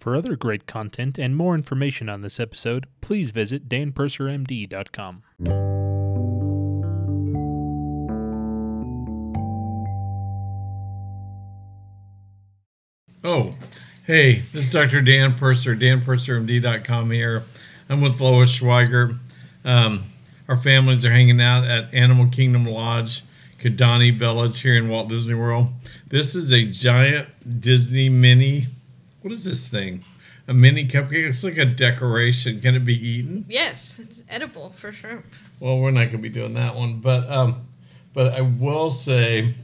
For other great content and more information on this episode, please visit danpursermd.com. Oh, hey, this is Dr. Dan Purser, danpursermd.com here. I'm with Lois Schweiger. Um, our families are hanging out at Animal Kingdom Lodge, Kidani Village here in Walt Disney World. This is a giant Disney mini. What is this thing? A mini cupcake? It's like a decoration. Can it be eaten? Yes, it's edible for sure. Well, we're not going to be doing that one, but um, but I will say,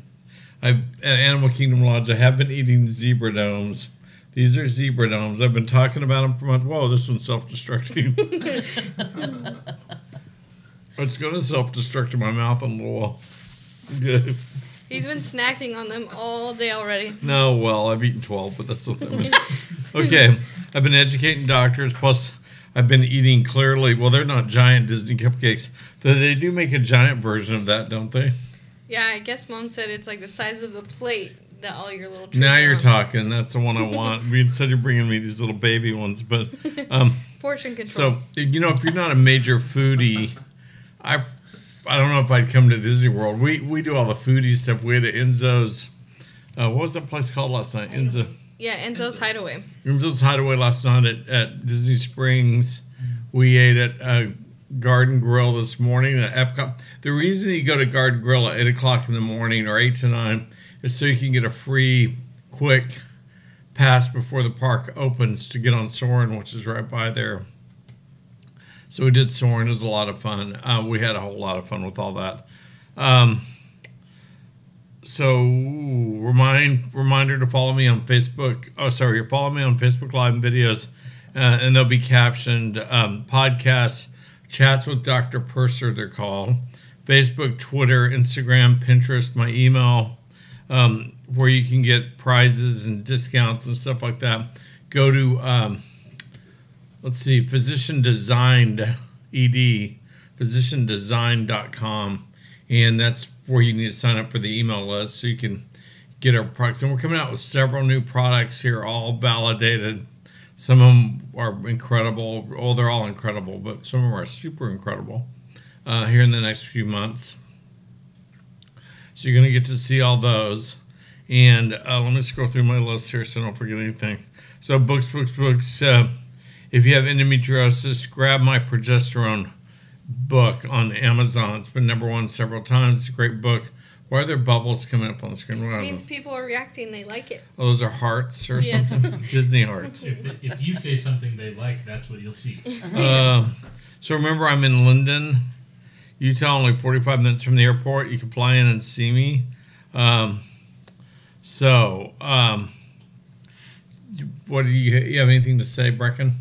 I've at Animal Kingdom Lodge. I have been eating zebra domes. These are zebra domes. I've been talking about them for months. Whoa, this one's self-destructing. it's going to self-destruct in my mouth in a little while. Good. He's been snacking on them all day already. No, well, I've eaten 12, but that's okay. okay, I've been educating doctors, plus I've been eating clearly. Well, they're not giant Disney cupcakes. Though They do make a giant version of that, don't they? Yeah, I guess mom said it's like the size of the plate that all your little Now you're talking. That's the one I want. you said you're bringing me these little baby ones, but um, Portion control. so you know, if you're not a major foodie, I I don't know if I'd come to Disney World. We we do all the foodie stuff. We had at Enzo's. Uh, what was that place called last night? Enzo. yeah, Enzo's Hideaway. Enzo's Hideaway last night at, at Disney Springs. We ate at uh, Garden Grill this morning at Epcot. The reason you go to Garden Grill at 8 o'clock in the morning or 8 to 9 is so you can get a free, quick pass before the park opens to get on Soarin', which is right by there. So we did Soarin'. It was a lot of fun. Uh, we had a whole lot of fun with all that. Um, so remind reminder to follow me on Facebook. Oh, sorry, follow me on Facebook Live and videos, uh, and they'll be captioned um, podcasts, chats with Dr. Purser. They're called Facebook, Twitter, Instagram, Pinterest, my email, um, where you can get prizes and discounts and stuff like that. Go to um, let's see, physician designed ed, physiciandesign.com, and that's where you need to sign up for the email list so you can get our products. And we're coming out with several new products here, all validated. Some of them are incredible. Oh, they're all incredible, but some of them are super incredible uh, here in the next few months. So you're going to get to see all those. And uh, let me scroll through my list here so I don't forget anything. So books, books, books. Uh, if you have endometriosis, grab my progesterone book on Amazon. It's been number one several times. It's a great book. Why are there bubbles coming up on the screen? What are means people are reacting. They like it. Oh, those are hearts or Yes. something? Disney hearts. If, if you say something they like, that's what you'll see. Uh, so remember, I'm in Lindon, Utah, only 45 minutes from the airport. You can fly in and see me. Um, so, um, what do you, you have anything to say, Brecken?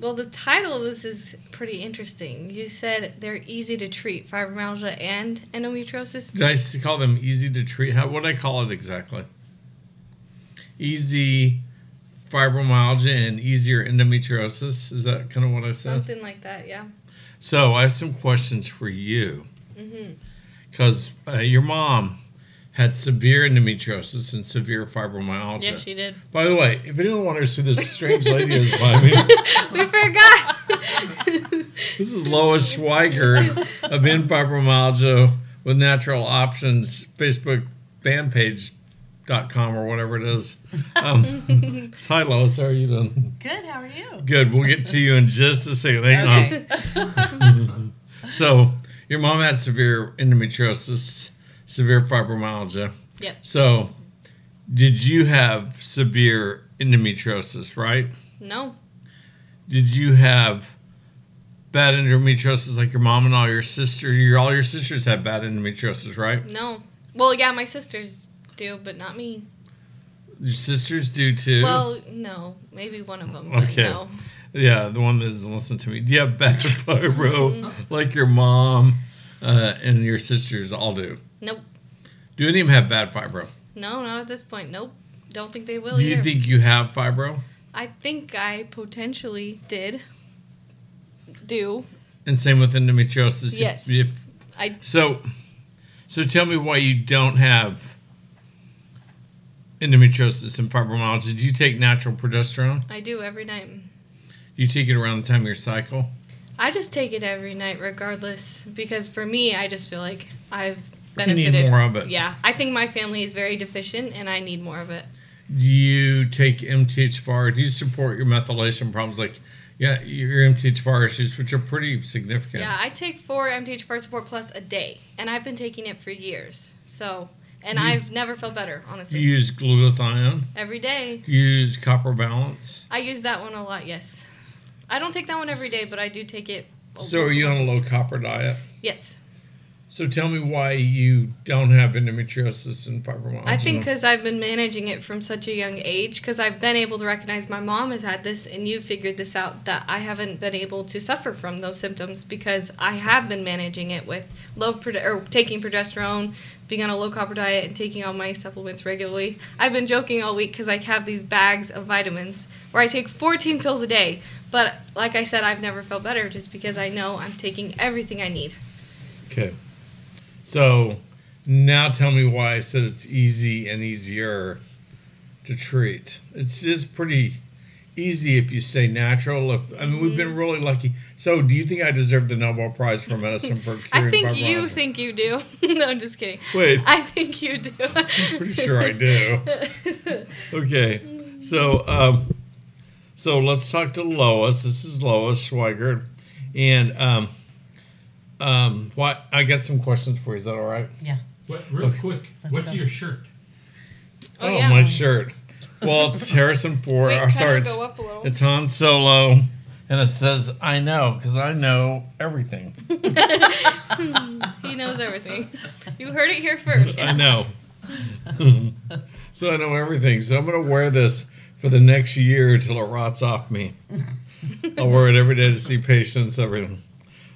Well, the title of this is pretty interesting. You said they're easy to treat fibromyalgia and endometriosis. Did I call them easy to treat? How what did I call it exactly? Easy fibromyalgia and easier endometriosis. Is that kind of what I said? Something like that, yeah. So I have some questions for you because uh, your mom had severe endometriosis and severe fibromyalgia. Yes, she did. By the way, if anyone wonders who this strange lady is by me, we forgot. this is Lois Schweiger of In Fibromyalgia with Natural Options Facebook fan page dot com or whatever it is. Um, hi Lois, how are you doing? Good. How are you? Good. We'll get to you in just a second. Hang on. So your mom had severe endometriosis, severe fibromyalgia. Yep. So did you have severe endometriosis, right? No. Did you have bad endometriosis like your mom and all your sisters? Your all your sisters have bad endometriosis, right? No. Well, yeah, my sisters do, but not me. Your sisters do too. Well, no. Maybe one of them. But Okay. No. yeah, the one that doesn't listen to me. Do you have bad fibro like your mom uh, and your sisters all do? Nope. Do any of them have bad fibro? No, not at this point. Nope. Don't think they will Do you either. think you have fibro? I think I potentially did. Do. And same with endometriosis. If- Yes. if- I so, so tell me why you don't have endometriosis and fibromyalgia, do you take natural progesterone? I do every night. You take it around the time of your cycle? I just take it every night, regardless, because for me, I just feel like I've You need more of it. Yeah, I think my family is very deficient, and I need more of it. Do you take MTHFR? Do you support your methylation problems like yeah, your MTHFR issues, which are pretty significant? Yeah, I take four MTHFR Support Plus a day, and I've been taking it for years. So, and You- I've never felt better, honestly. you use glutathione? Every day, you use copper balance? I use that one a lot. Yes, I don't take that one every day, but I do take it. So are you on a low copper diet? Yes, So tell me why you don't have endometriosis and fibromyalgia. I think because I've been managing it from such a young age, because I've been able to recognize my mom has had this, and you figured this out that I haven't been able to suffer from those symptoms because I have been managing it with low prode- or taking progesterone, being on a low copper diet, and taking all my supplements regularly. I've been joking all week because I have these bags of vitamins where I take 14 pills a day. But like I said, I've never felt better just because I know I'm taking everything I need. Okay. So now tell me why I said it's easy and easier to treat. It's just pretty easy if you say natural. If I mean, we've been Mm-hmm. really lucky. So, do you think I deserve the Nobel Prize for medicine for curing I think you think you do. no, I'm just kidding. Wait, I think you do. I'm pretty sure I do. Okay, so um, so let's talk to Lois. This is Lois Schweigert, and um, um, what I got some questions for you. Is that all right? Yeah. What, real Okay. quick, Let's what's go. your shirt? Oh, Oh, yeah. my shirt. Well, it's Harrison Ford. Wait, or, sorry, it's, go up a little. it's Han Solo, and it says "I know" because I know everything. he knows everything. You heard it here first. I know. so I know everything. So I'm gonna wear this for the next year till it rots off me. I'll wear it every day to see patients. Everything.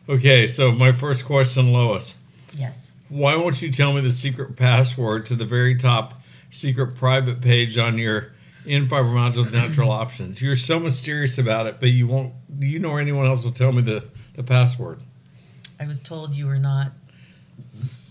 Okay. So my first question, Lois. Yes. Why won't you tell me the secret password to the very top secret private page on your in fibromyalgia with natural options? You're so mysterious about it, but you won't. You know anyone else will tell me the the password? I was told you were not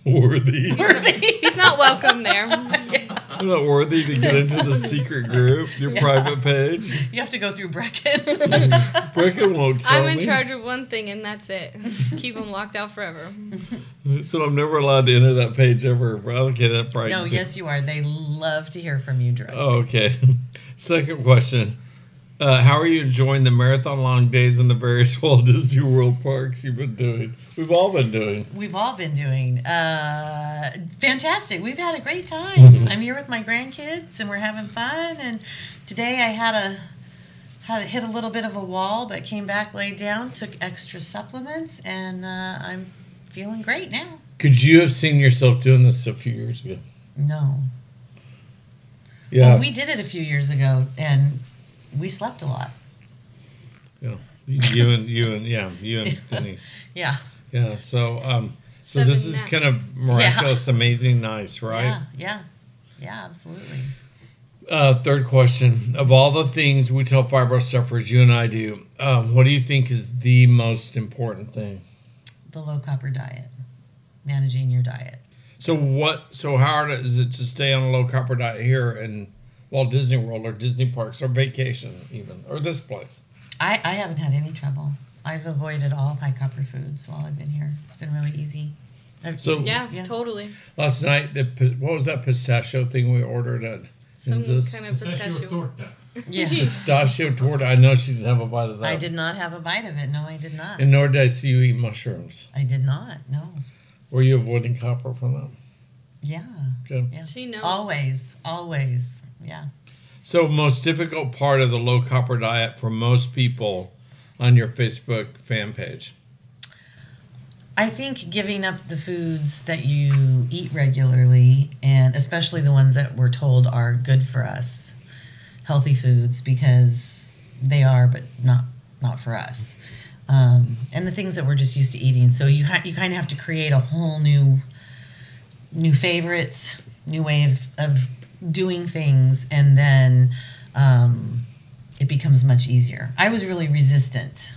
Worthy. worthy. He's not welcome there. I'm not worthy to get into the secret group, your private page. you have to go through Brecken. Brecken won't tell I'm in me. charge of one thing, and that's it. Keep him locked out forever. So I'm never allowed to enter that page ever. Okay, that frightens no, yes, you are. They love to hear from you, Drew. Oh, okay. Second question. Uh, how are you enjoying the marathon long days in the various Walt Disney World parks you've been doing? We've all been doing. We've all been doing uh, fantastic. We've had a great time. Mm-hmm. I'm here with my grandkids, and we're having fun. And today I had a had hit a little bit of a wall, but came back, laid down, took extra supplements, and uh, I'm feeling great now. Could you have seen yourself doing this a few years ago? No, Yeah. well, we did it a few years ago, and we slept a lot. Yeah, you and you and yeah, you and Denise. Yeah, Yeah. So um, so Seven this is naps. kind of miraculous, amazing, nice, right? yeah, yeah, yeah, absolutely. Uh, third question: Of all the things we tell fibro sufferers, you and I do, um, what do you think is the most important thing? The low copper diet, managing your diet. So what? So how hard is it to stay on a low copper diet here in Walt Disney World or Disney parks or vacation even or this place? I, I haven't had any trouble. I've avoided all high copper foods while I've been here. It's been really easy. I've- So- Yeah, Yeah. totally. Last night, the what was that pistachio thing we ordered at Some Enzo's? kind of pistachio. torta. yeah. Pistachio torta. I know she didn't have a bite of that. I did not have a bite of it. No, I did not. And nor did I see you eat mushrooms. I did not. No. Were you avoiding copper from them? Yeah. Okay. Yeah. She knows. Always. Always. Yeah. So, most difficult part of the low copper diet for most people on your Facebook fan page. I think giving up the foods that you eat regularly, and especially the ones that we're told are good for us, healthy foods, because they are, but not not for us. Um, and the things that we're just used to eating. So you ha- you kind of have to create a whole new new favorites, new way of, of doing things, and then um, it becomes much easier. I was really resistant.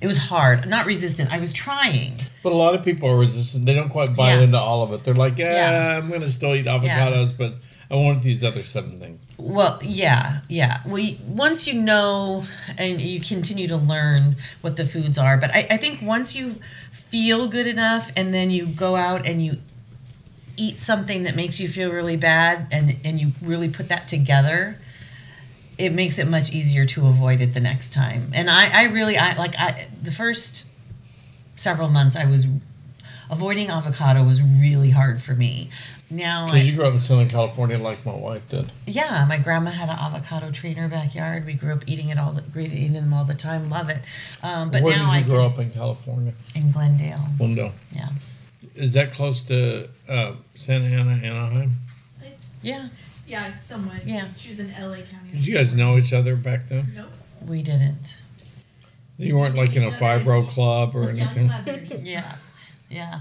It was hard. Not resistant. I was trying. But a lot of people are resistant. They don't quite buy Yeah. into all of it. They're like, yeah, Yeah. I'm going to still eat avocados, but I want these other seven things. Well, yeah, yeah. We once you know and you continue to learn what the foods are, but I, I think once you feel good enough and then you go out and you eat something that makes you feel really bad and and you really put that together, it makes it much easier to avoid it the next time. And I, I really I like I the first several months I was avoiding avocado was really hard for me. Now Because you grew up in Southern California like my wife did. yeah, my grandma had an avocado tree in her backyard. We grew up eating it all, the, eating them all the time. Love it. Um, but Where now did you I grow can, up in California? in Glendale. Glendale. Yeah, Is that close to uh, Santa Ana, Anaheim? yeah, Yeah, somewhat. Yeah. She was in LA County. Did you guys know each other back then? Nope. we didn't. You weren't like in a Each other fibro club or Young anything. mothers. Yeah, yeah,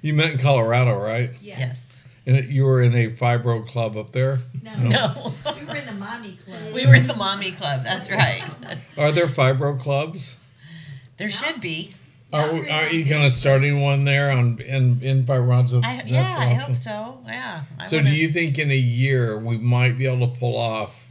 You met in Colorado, right? Yes. yes. And you were in a fibro club up there. No. No, We were in the mommy club. we were in the mommy club. That's right. Are there fibro clubs? There should be. Are, are you kind of starting one there on in in Fibronza? I, yeah, I hope so. Yeah. I So, wanna- do you think in a year we might be able to pull off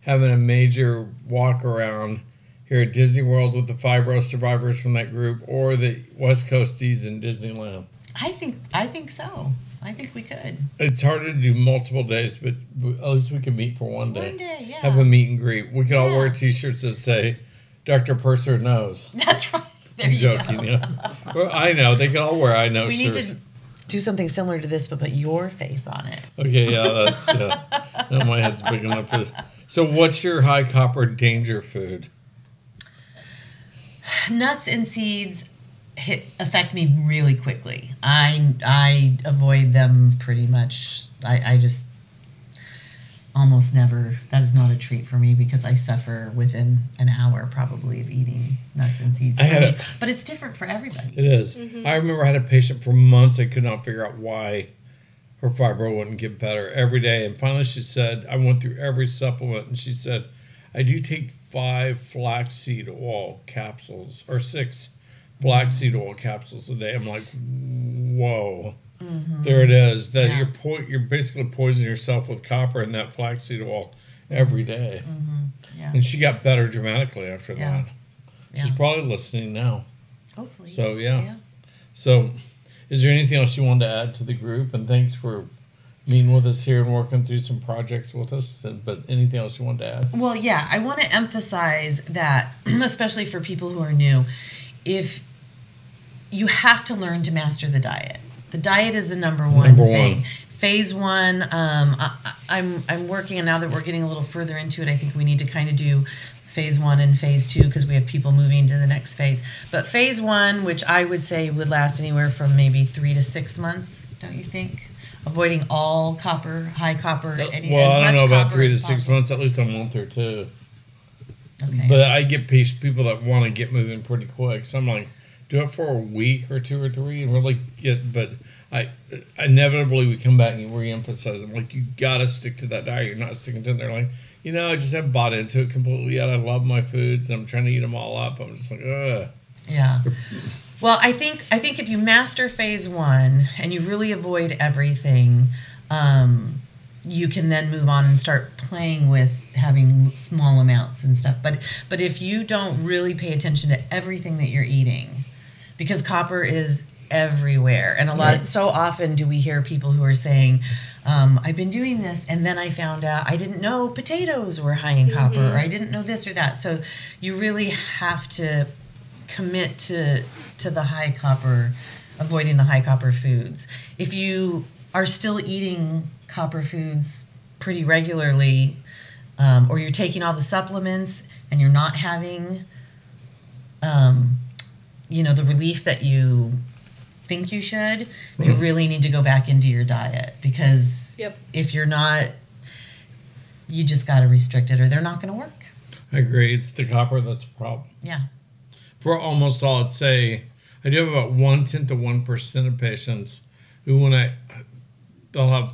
having a major walk around here at Disney World with the fibro survivors from that group, or the West Coasties in Disneyland? I think I think so. I think we could It's harder to do multiple days, but at least we can meet for one day. one day. Yeah. Have a meet and greet. We could all wear T-shirts that say "Dr. Purser knows." That's right. There I'm you joking, go. Well, I know they can all wear "I know" We need to do something similar to this, but put your face on it. Okay, yeah, that's yeah. no, my head's big enough for this. So, what's your high copper danger food? nuts and seeds hit affect me really quickly. I I avoid them pretty much. I, I just almost never. That is not a treat for me because I suffer within an hour probably of eating nuts and seeds. I had a- but it's different for everybody. It is. Mm-hmm. I remember I had a patient for months. I could not figure out why her fibro wouldn't get better every day, and finally she said, "I went through every supplement," and she said, "I do take five flaxseed oil capsules or six flaxseed mm. oil capsules a day." I'm like, "Whoa." Mm-hmm. There it is. That Yeah. you're po- you're basically poisoning yourself with copper in that flaxseed oil mm-hmm. every day. Mm-hmm. Yeah. And she got better dramatically after Yeah. that. She's probably listening now. Hopefully. So yeah. Yeah. So, is there anything else you wanted to add to the group? And thanks for meeting with us here and working through some projects with us. But anything else you wanted to add? Well, yeah, I want to emphasize that, especially for people who are new, if you have to learn to master the diet. The diet is the number one Number thing. one. Phase one, um, I, I- I'm I'm working, and now that we're getting a little further into it, I think we need to kind of do phase one and phase two because we have people moving to the next phase. But phase one, which I would say would last anywhere from maybe three to six months, don't you think? Avoiding all copper, high copper, any, well, as I much don't know about three to as six possible. months, at least a month or two. Okay. But I get people that want to get moving pretty quick. So I'm like, do it for a week or two or three and really get. But I inevitably we come back and reemphasize. I'm like, you got to stick to that diet. You're not sticking to it. They're like, you know, I just haven't bought into it completely yet. I love my foods and I'm trying to eat them all up. I'm just like, ugh. Yeah. Well, I think I think if you master phase one and you really avoid everything, um, you can then move on and start playing with having small amounts and stuff. But but if you don't really pay attention to everything that you're eating, because copper is everywhere, and a lot Right. so often do we hear people who are saying. Um, I've been doing this, and then I found out I didn't know potatoes were high in copper, or I didn't know this or that. So you really have to commit to to the high copper avoiding the high copper foods if you are still eating copper foods pretty regularly um, or you're taking all the supplements and you're not having um, you know the relief that you think you should you mm-hmm. really need to go back into your diet because Yep. if you're not you just got to restrict it or they're not going to work I agree. It's the copper that's a problem. yeah For almost all, I'd say I do have about one tenth to one percent of patients who, when I, they'll have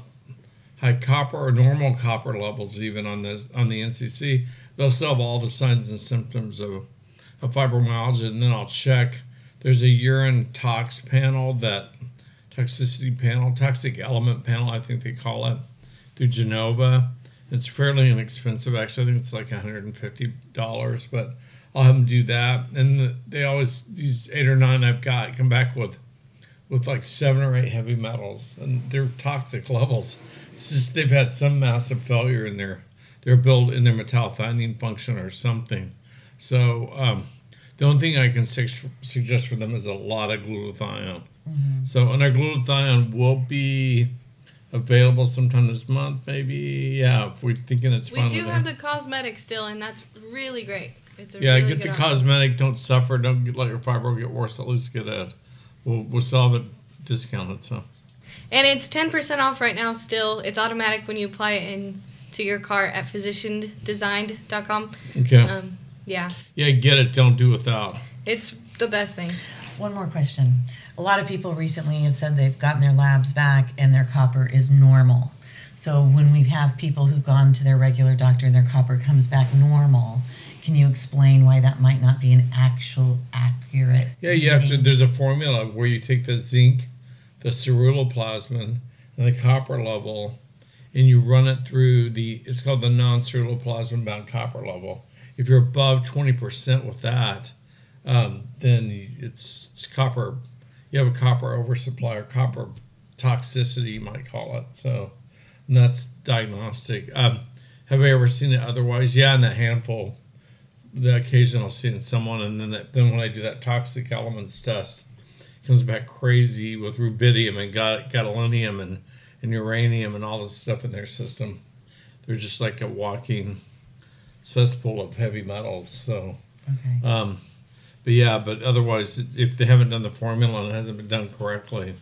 high copper or normal copper levels even on the on the NCC. They'll still have all the signs and symptoms of, of fibromyalgia, and then I'll check. There's a urine tox panel that toxicity panel, toxic element panel, I think they call it, through Genova. It's fairly inexpensive, actually. I think it's like $150, but I'll have them do that. And they always, these eight or nine I've got, come back with with like seven or eight heavy metals, and they're toxic levels. It's just they've had some massive failure in their their build in their metallothionein function or something. So um, the only thing I can su- suggest for them is a lot of glutathione. So and our glutathione will be available sometime this month, maybe. Yeah, if we're thinking it's We finally do there. have the cosmetic still, and that's really great. It's a Yeah, really get the option. cosmetic. Don't suffer. Don't get, let your fibro get worse. At least get a. We'll we'll solve it discounted. So And it's 10% off right now still. It's automatic when you apply it in to your car at physiciandesigned.com. okay. Um, yeah, yeah, get it. Don't do without. it's the best thing. One more question. A lot of people recently have said they've gotten their labs back and their copper is normal. So when we have people who've gone to their regular doctor and their copper comes back normal, can you explain why that might not be an actual accurate? Yeah, you have to. There's a formula where you take the zinc, the ceruloplasmin, and the copper level, and you run it through the. It's called the non-ceruloplasmin bound copper level. If you're above twenty percent with that, um, then it's, it's copper. You have a copper oversupply or copper toxicity, you might call it. So, and that's diagnostic. Um, have I ever seen it otherwise? Yeah, in that handful the occasional seeing someone, and then that, then when I do that toxic elements test, comes back crazy with rubidium and ga- gadolinium and, and uranium and all this stuff in their system. They're just like a walking cesspool of heavy metals. So, Okay. um, but yeah, but otherwise, if they haven't done the formula and it hasn't been done correctly,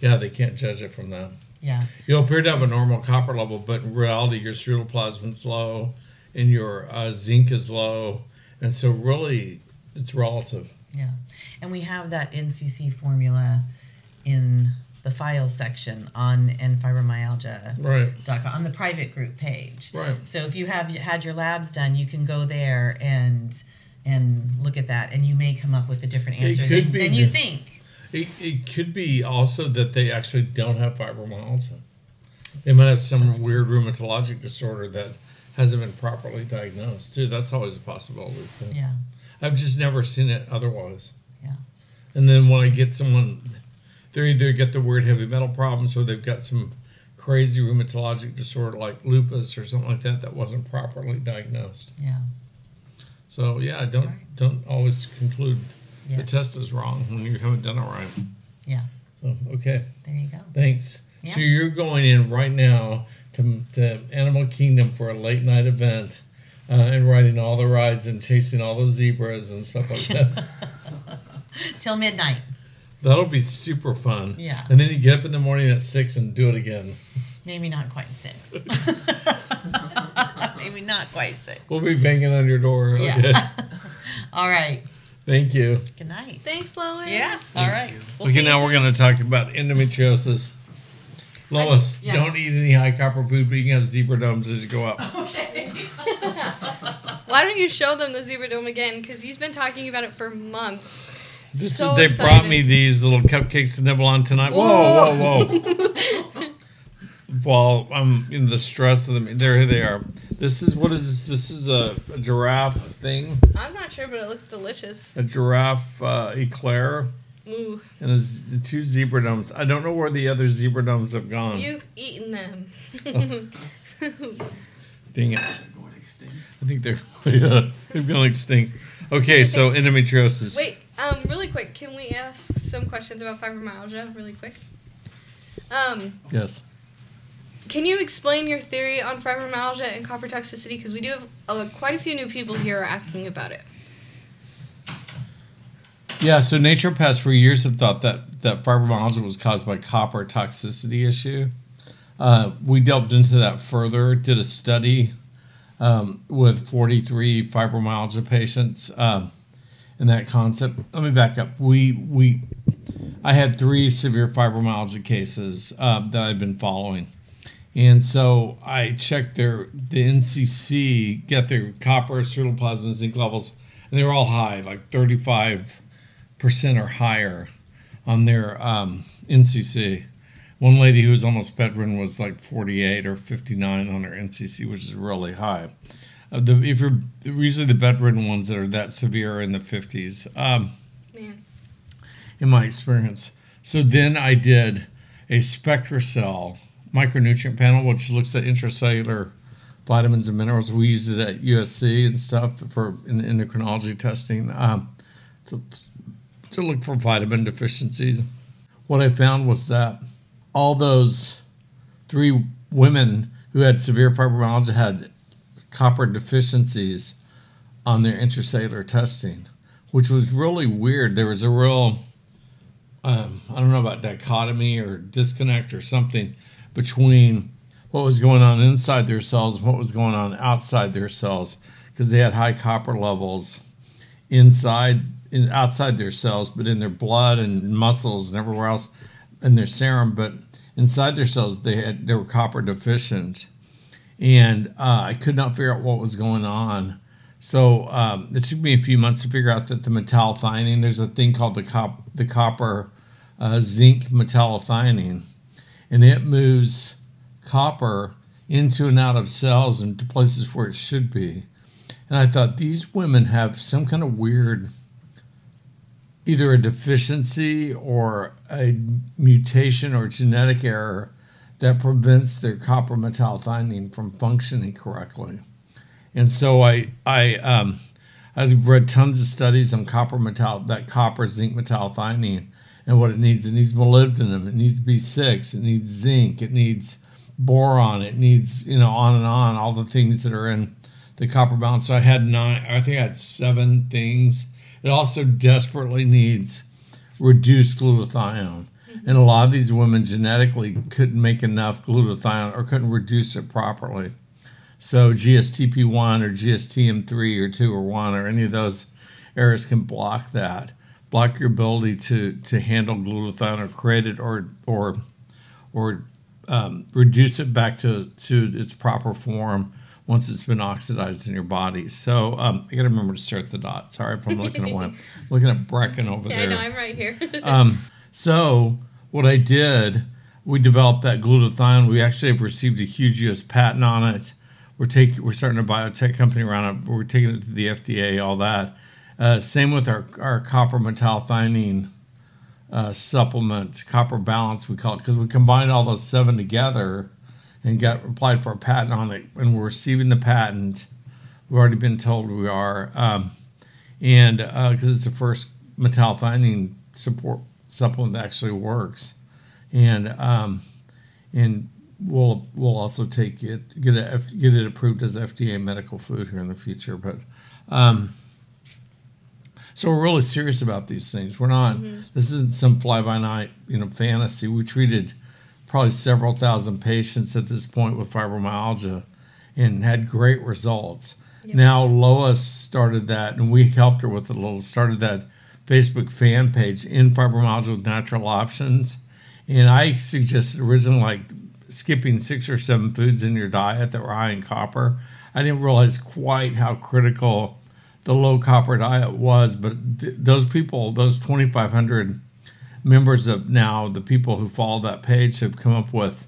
yeah, they can't judge it from that. Yeah. You'll appear to have a normal copper level, but in reality, your ceruloplasmin's low and your uh, zinc is low. And so, really, it's relative. Yeah. And we have that NCC formula in the file section on nfibromyalgia.com Right. on the private group page. Right. So if you have had your labs done, you can go there and and look at that, and you may come up with a different answer than, than you think. It, it could be also that they actually don't have fibromyalgia. They might have some weird rheumatologic disorder that hasn't been properly diagnosed, too. That's always a possibility, too. Yeah. I've just never seen it otherwise. Yeah. And then when I get someone, they either get the weird heavy metal problems or they've got some crazy rheumatologic disorder like lupus or something like that that wasn't properly diagnosed. Yeah. So yeah, don't Right. don't always conclude the test is wrong when you haven't done it right. Yeah. So okay, There you go. thanks. Yeah. So you're going in right now to, to Animal Kingdom for a late night event. Uh, and riding all the rides and chasing all the zebras and stuff like that. Till midnight. That'll be super fun. Yeah. And then you get up in the morning at six and do it again. Maybe not quite six. Maybe not quite six. We'll be banging on your door. Okay. Yeah. All right. Thank you. Good night. Thanks, Lois. Yes. All right. We'll okay, now you we're going to talk about endometriosis. Lois, yeah. don't eat any high copper food, but you can have zebra domes as you go up. Okay. Why don't you show them the Zebra Dome again? Because he's been talking about it for months. This So is, they excited. brought me these little cupcakes to nibble on tonight. Whoa, whoa, whoa. While I'm in the stress of them, there they are. This is what is this? This is a, a giraffe thing, I'm not sure, but it looks delicious. a giraffe uh, eclair, Ooh, and a z- two zebra domes. I don't know where the other zebra domes have gone. you've eaten them. Dang it! I think they're yeah, they've gone extinct. Okay, so endometriosis. Wait, um, really quick, can we ask some questions about fibromyalgia really quick? Um, Yes. can you explain your theory on fibromyalgia and copper toxicity? Because we do have uh, quite a few new people here asking about it. Yeah, so naturopaths for years have thought that, that fibromyalgia was caused by copper toxicity issue. Uh, we delved into that further, did a study um, with 43 fibromyalgia patients um, and that concept. Let me back up. We, we, I had three severe fibromyalgia cases um, that I've been following. And so I checked their the NCC, get their copper, ceruloplasmin, zinc levels, and they were all high, like 35 percent or higher on their um, NCC. One lady who was almost bedridden was like 48 or 59 on her NCC, which is really high. Uh, the, if you're usually the bedridden ones that are that severe are in the 50s. Um, Man. in my experience. So then I did a SpectraCell micronutrient panel, which looks at intracellular vitamins and minerals. We used it at USC and stuff for in endocrinology testing um, to, to look for vitamin deficiencies. What I found was that all those three women who had severe fibromyalgia had copper deficiencies on their intracellular testing, which was really weird. There was a real, um, I don't know about dichotomy or disconnect or something between what was going on inside their cells and what was going on outside their cells because they had high copper levels inside in outside their cells but in their blood and muscles and everywhere else in their serum but inside their cells they had they were copper deficient. And uh, i could not figure out what was going on. So um, it took me a few months to figure out that the metallothionein there's a thing called the cop the copper uh, zinc metallothionein and it moves copper into and out of cells and to places where it should be. And I thought these women have some kind of weird, either a deficiency or a mutation or genetic error that prevents their copper metallothionein from functioning correctly. And so I I um, I read tons of studies on copper metal that copper zinc metallothionein and what it needs. It needs molybdenum. It needs B6. It needs zinc. It needs boron. It needs, you know, on and on, all the things that are in the copper balance. So I had nine, I think I had seven things. It also desperately needs reduced glutathione. And a lot of these women genetically couldn't make enough glutathione or couldn't reduce it properly. So GSTP1 or GSTM3 or 2 or 1 or any of those errors can block that block your ability to to handle glutathione or create it or or or um, reduce it back to to its proper form once it's been oxidized in your body. So um, I got to remember to start the dot. Sorry if I'm looking at one. looking at Brecken over Yeah, I there. know, I'm right here. Um, so what I did, we developed that glutathione. We actually have received a huge U.S. patent on it. We're taking, we're starting a biotech company around it. We're taking it to the FDA, all that. Uh, same with our, our copper metallothionein uh, supplement, copper balance, we call it, because we combined all those seven together and got applied for a patent on it. And we're receiving the patent. We've already been told we are. Um, and because it's the first metallothionein support supplement that actually works. And um, and we'll we'll also take it get it get it approved as FDA medical food here in the future. But um, so we're really serious about these things. We're not. This isn't some fly by night you know fantasy. We treated probably several thousand patients at this point with fibromyalgia and had great results. Yep. Now Lois started that, and we helped her with it a little. Started that Facebook fan page in fibromyalgia with natural options, and I suggested originally like skipping six or seven foods in your diet that were high in copper. I didn't realize quite how critical the low copper diet was, but th- those people, those 2,500 members of now the people who follow that page have come up with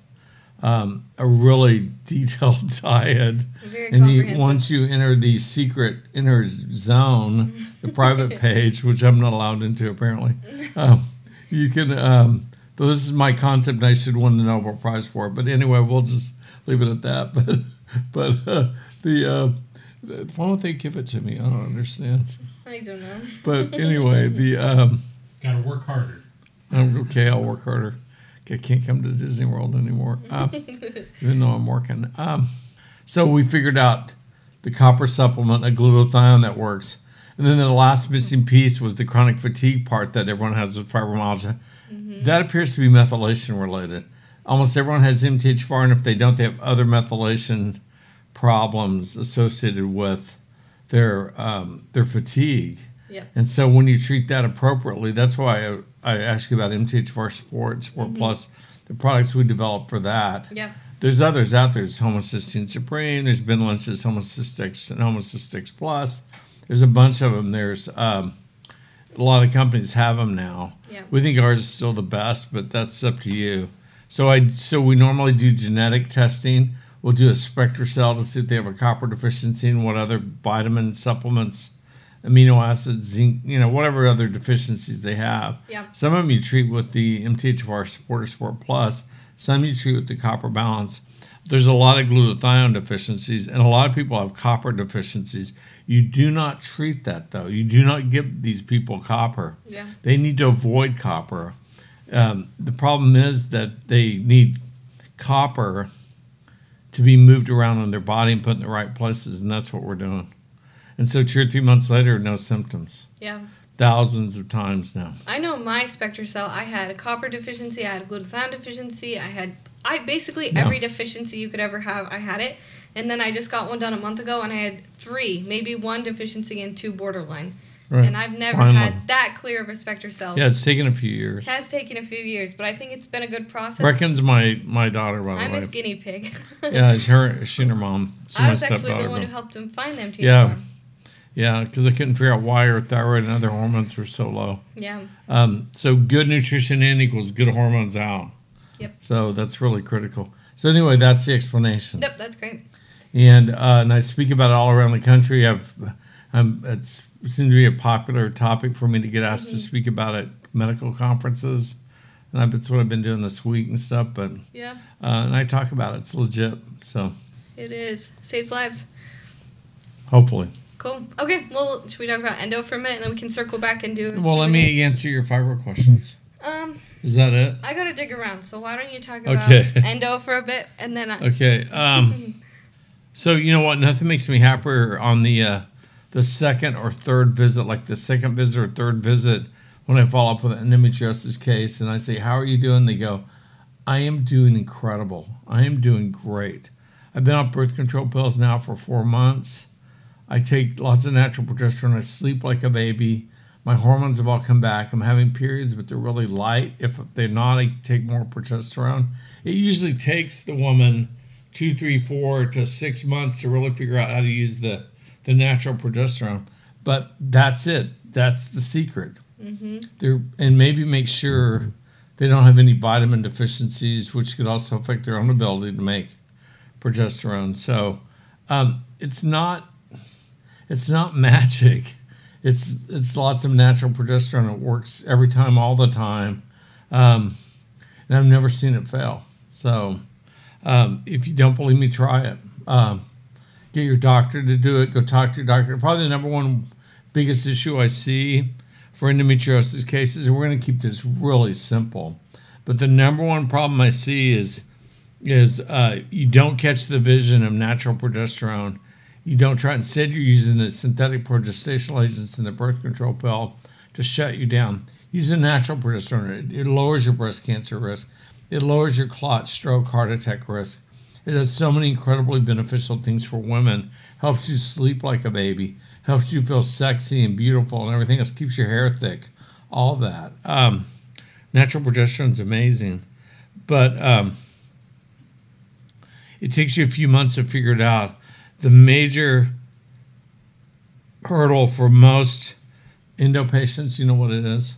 um, a really detailed diet. Very And you, once you enter the secret inner zone, the private page, which I'm not allowed into apparently, um, you can. Um, though this is my concept, and I should win the Nobel Prize for it. But anyway, we'll just leave it at that. But but uh, the uh, why don't they give it to me? I don't understand. I don't know. But anyway, the um, Got to work harder. I'm okay. I'll work harder. I can't come to Disney World anymore, um, even though I'm working. Um, so we figured out the copper supplement, a glutathione that works, and then the last missing piece was the chronic fatigue part that everyone has with fibromyalgia. That appears to be methylation related. Almost everyone has MTHFR, and if they don't, they have other methylation problems associated with their um, their fatigue. Yep. And so when you treat that appropriately, that's why I, asked you about MTHFR Support, Support Plus, the products we developed for that. Yeah. There's others out there. There's homocysteine supreme. There's Ben Lynch's HomocysteX and HomocysteX plus. There's a bunch of them. There's um, a lot of companies have them now. Yeah. We think ours is still the best, but that's up to you. So I so we normally do genetic testing. We'll do a SpectraCell to see if they have a copper deficiency and what other vitamin supplements, amino acids, zinc, you know, whatever other deficiencies they have. Yeah. Some of them you treat with the MTHFR Supporter Support Plus. Some you treat with the Copper Balance. There's a lot of glutathione deficiencies, and a lot of people have copper deficiencies. You do not treat that though. You do not give these people copper. Yeah. They need to avoid copper. Um, the problem is that they need copper to be moved around in their body and put in the right places, and that's what we're doing. And so, two or three months later, no symptoms. Yeah. Thousands of times now. I know my SpectraCell. I had a copper deficiency. I had a glutathione deficiency. I had I basically Yeah. every deficiency you could ever have. I had it, and then I just got one done a month ago, and I had three, maybe one deficiency and two borderline. Right. And I've never had that clear of a SpectraCell. Yeah, it's taken a few years. It has taken a few years, but I think it's been a good process. Reckons my my daughter, by the way. I'm way. his guinea pig. Yeah, it's her. She and her mom. I was actually the one who helped him find them. Yeah. Yeah, because I couldn't figure out why her thyroid and other hormones were so low. Yeah. Um, so good nutrition in equals good hormones out. Yep. So that's really critical. So anyway, that's the explanation. Yep, that's great. And uh, and I speak about it all around the country. I've it's it seems to be a popular topic for me to get asked to speak about at medical conferences, and that's what I've been doing this week and stuff. But Yeah, uh, and I talk about it. It's legit. So it is. Saves lives. hopefully. Cool. Okay, well, should we talk about endo for a minute, and then we can circle back and do. Well, let me answer your fiber questions. Um, Is that it? I gotta dig around. So why don't you talk about Okay. endo for a bit, and then I, Okay. Um, so you know what? Nothing makes me happier on the uh, the second or third visit, like the second visit or third visit, when I follow up with an endometriosis case and I say, "How are you doing?" They go, "I am doing incredible. I am doing great. I've been on birth control pills now for four months. I take lots of natural progesterone. I sleep like a baby." My hormones have all come back. I'm having periods, but they're really light. If they're not, I take more progesterone. It usually takes the woman two, three, four to six months to really figure out how to use the, the natural progesterone. But that's it. That's the secret. They're, and maybe make sure they don't have any vitamin deficiencies, which could also affect their own ability to make progesterone. So um, it's not it's not magic. It's it's lots of natural progesterone. It works every time, all the time, um, and I've never seen it fail. So. Um, if you don't believe me, try it. Um, get your doctor to do it. Go talk to your doctor. Probably the number one biggest issue I see for endometriosis cases, and we're going to keep this really simple. But the number one problem I see is is uh, you don't catch the vision of natural progesterone. You don't try. Instead, you're using the synthetic progestational agents in the birth control pill to shut you down. Use a natural progesterone. It, lowers your breast cancer risk. It lowers your clot, stroke, heart attack risk. It does so many incredibly beneficial things for women. Helps you sleep like a baby. Helps you feel sexy and beautiful and everything else. Keeps your hair thick. All that. Um, natural progesterone is amazing, but um, it takes you a few months to figure it out. The major hurdle for most endo patients, you know what it is?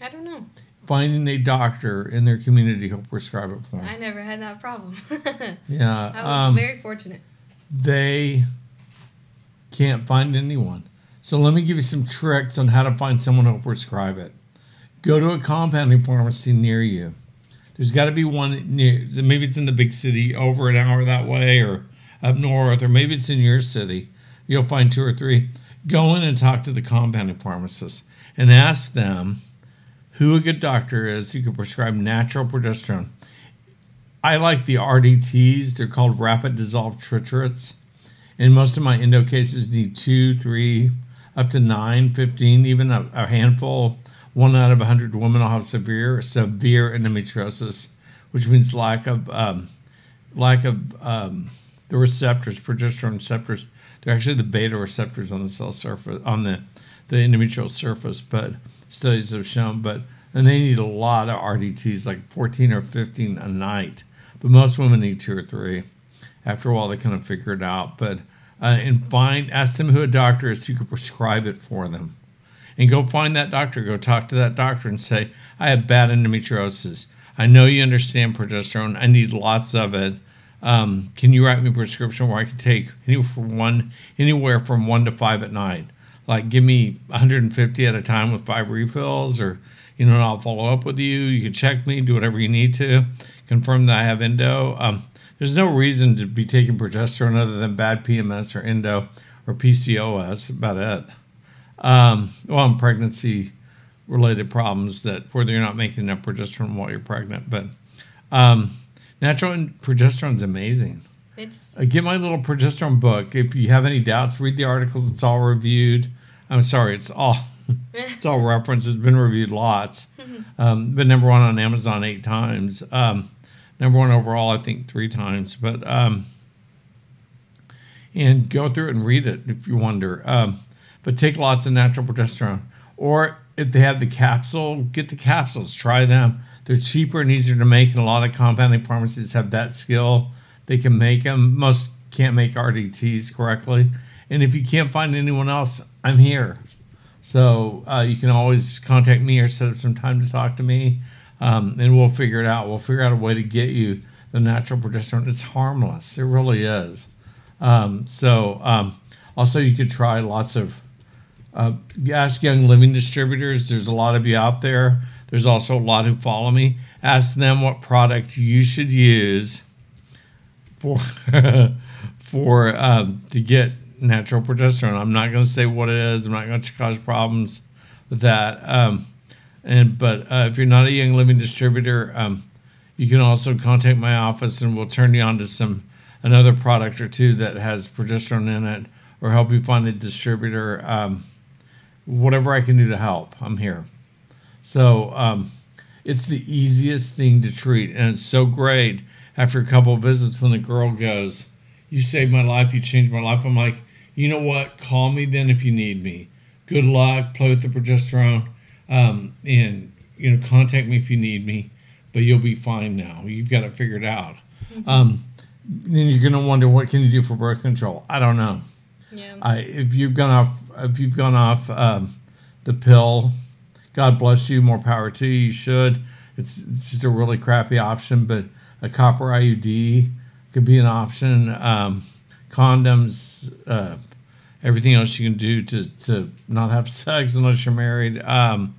I don't know. Finding a doctor in their community who'll prescribe it for them. I never had that problem. Yeah, I was um, very fortunate. they can't find anyone. So let me give you some tricks on how to find someone who'll prescribe it. Go to a compounding pharmacy near you. There's got to be one near. Maybe it's in the big city, over an hour that way, or up north, or maybe it's in your city. You'll find two or three. Go in and talk to the compounding pharmacist and ask them who a good doctor is who can prescribe natural progesterone. I like the RDTs. They're called rapid dissolved triturates. And most of my endo cases need two, three, up to nine, 15, even a, a handful. One out of a 100 women will have severe, severe endometriosis, which means lack of, um, lack of um, the receptors, progesterone receptors. They're actually the beta receptors on the cell surface, on the, the endometrial surface, but studies have shown. But and they need a lot of RDTs, like 14 or 15 a night. But most women need two or three. After a while, they kind of figure it out. But uh, and find, ask them who a doctor is who can prescribe it for them, and go find that doctor. Go talk to that doctor and say, "I have bad endometriosis. I know you understand progesterone. I need lots of it. Um, can you write me a prescription where I can take anywhere from one, anywhere from one to five at night? Like, give me 150 at a time with five refills, or you know, I'll follow up with you. You can check me, do whatever you need to, confirm that I have endo. Um, there's no reason to be taking progesterone other than bad PMS or endo or PCOS. About it. Um, well, and pregnancy related problems that whether you're not making enough progesterone while you're pregnant, but um, natural progesterone is amazing. It's Uh, get my little progesterone book. If you have any doubts, read the articles. It's all reviewed. I'm sorry, it's all it's all referenced. It's been reviewed lots. Um, been number one on Amazon eight times. Um, number one overall, I think three times. But um, and go through it and read it if you wonder. Um, but take lots of natural progesterone, or if they have the capsule, get the capsules. Try them. They're cheaper and easier to make, and a lot of compounding pharmacies have that skill. They can make them. Most can't make RDTs correctly, and if you can't find anyone else, I'm here. So uh, you can always contact me or set up some time to talk to me, um, and we'll figure it out. We'll figure out a way to get you the natural progesterone. It's harmless. It really is. Um, so um, also you could try lots of uh, ask young living distributors. There's a lot of you out there. There's also a lot who follow me. Ask them what product you should use for for um, to get natural progesterone. I'm not going to say what it is. I'm not going to cause problems with that. Um, and but uh, if you're not a young living distributor, um, you can also contact my office, and we'll turn you on to some another product or two that has progesterone in it, or help you find a distributor. Um, whatever I can do to help, I'm here. So um, it's the easiest thing to treat, and it's so great after a couple of visits when the girl goes, "You saved my life. You changed my life." I'm like, you know what? Call me then if you need me. Good luck. Play with the progesterone, um, and you know, contact me if you need me. But you'll be fine now. You've got it figured out. Um, then you're gonna wonder what can you do for birth control. I don't know. yeah. I, if you've gone off, if you've gone off um, the pill, God bless you. More power to you. You should. It's, it's just a really crappy option, but a copper IUD could be an option. Um, condoms, uh, everything else you can do to, to not have sex unless you're married. Um,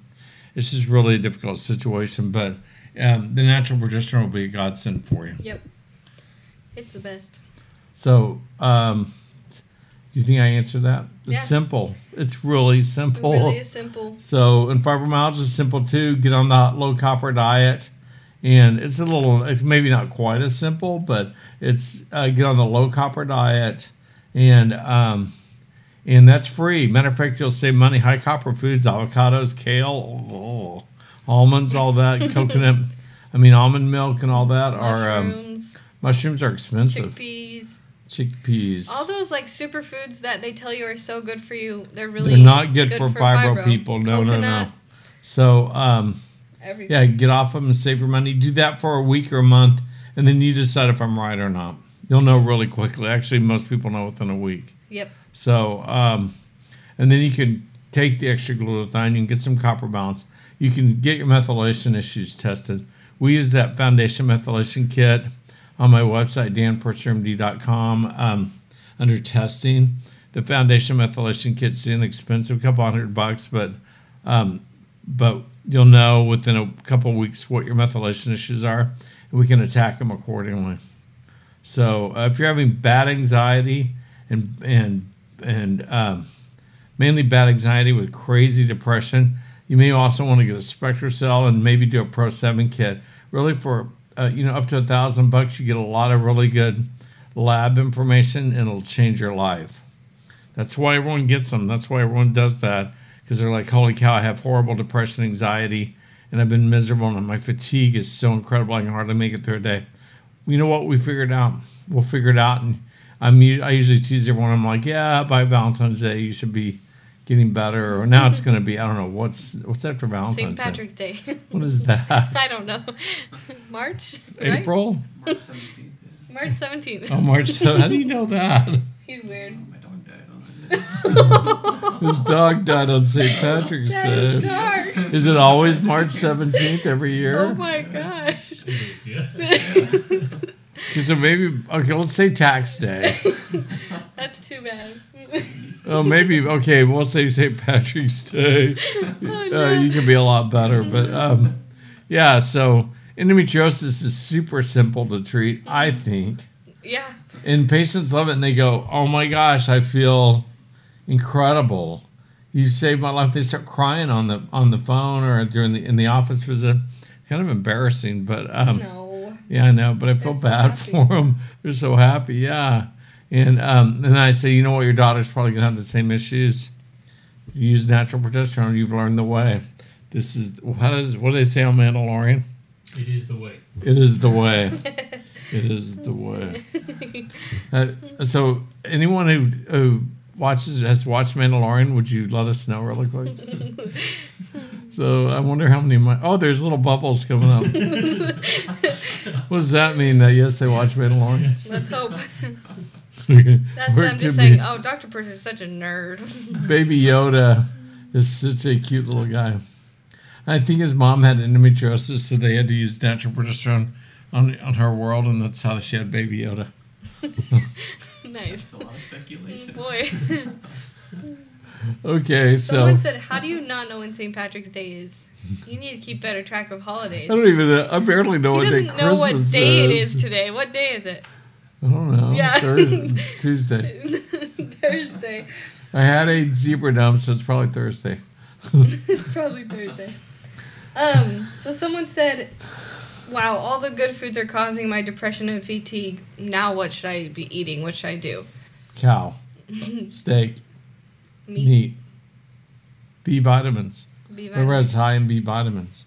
it's just really a difficult situation, but um, the natural progesterone will be a godsend for you. Yep. It's the best. So, um, you think I answered that? It's Yeah. simple. It's really It simple. really is simple. So, and fibromyalgia is simple too. Get on the low copper diet, and it's a little, it's maybe not quite as simple, but it's uh, get on the low copper diet, and um, and that's free. Matter of fact, you'll save money. High copper foods, avocados, kale, oh, almonds, all that, coconut. I mean, almond milk and all that are um, Mushrooms, mushrooms are expensive. chickpeas, Chickpeas. all those like superfoods that they tell you are so good for you. They're really They're not good, for, fibro, fibro. people. No, no, no. So, um, Everything. yeah, get off them and save your money. Do that for a week or a month, and then you decide if I'm right or not. You'll know really quickly. Actually, most people know within a week. Yep. So, um, and then you can take the extra glutathione. You can get some copper balance. You can get your methylation issues tested. We use that foundation methylation kit on my website, danpursermd.com, um, under testing. The foundation methylation kit's inexpensive, a couple hundred bucks, but um, but you'll know within a couple weeks what your methylation issues are, and we can attack them accordingly. So uh, if you're having bad anxiety and and and um, mainly bad anxiety with crazy depression, you may also want to get a SpectraCell and maybe do a Pro Seven kit. Really, for uh, you know up to a thousand bucks, you get a lot of really good lab information, and it'll change your life. That's why everyone gets them. That's why everyone does that because they're like, "Holy cow! I have horrible depression, anxiety, and I've been miserable, and my fatigue is so incredible. I can hardly make it through a day." you know what? We figured out. We'll figure it out. And I'm I usually tease everyone. I'm like, yeah, by Valentine's Day you should be getting better. Or now it's mm-hmm. going to be I don't know what's what's after Valentine's Day? St. Patrick's Day. What is that? I don't know. March? April? March 17th. March 17th. Oh, March. So how do you know that? He's weird. My dog died on it. His dog died on St. Patrick's That is Day. dark. Is it always March 17th every year? Oh my gosh. Two days, yeah. Okay, so maybe okay, let's say tax day. That's too bad. Oh, maybe okay. We'll say St. Patrick's Day. Oh, Uh, you can be a lot better, but um, yeah. So endometriosis is super simple to treat, I think, yeah. and patients love it, and they go, "Oh my gosh, I feel incredible." You saved my life. They start crying on the on the phone or during the in the office visit. It's kind of embarrassing, but um, No. yeah, I know, but I feel bad for them. They're so happy, yeah. And um, and I say, you know what, your daughter's probably gonna have the same issues. You use natural progesterone, you've learned the way. This is how does what do they say on Mandalorian? It is the way. It is the way. it is the way. Uh, so anyone who who watches has watched Mandalorian, would you let us know really quick? so I wonder how many. Mi- oh, there's little bubbles coming up. what does that mean? That yes, they watch Mandalorian. Let's hope. That's Or them just saying, oh, Dr. Purser is such a nerd. Baby Yoda is such a cute little guy. I think his mom had endometriosis, so they had to use natural progesterone on on her world, and that's how she had Baby Yoda. nice. That's a lot of speculation. Oh, boy. Okay, so Someone said, how do you not know when St. Patrick's Day is? You need to keep better track of holidays. I don't even. Know, I barely know he what day doesn't know what Christmas day it is. is today. What day is it? I don't know. Yeah. Thursday, Tuesday. Thursday. I had a zebra dump, so it's probably Thursday. it's probably Thursday. Um, so someone said, Wow, all the good foods are causing my depression and fatigue. Now what should I be eating? What should I do? Cow, steak, Meat, meat, B vitamins. B Whatever vitamins. has high in B vitamins.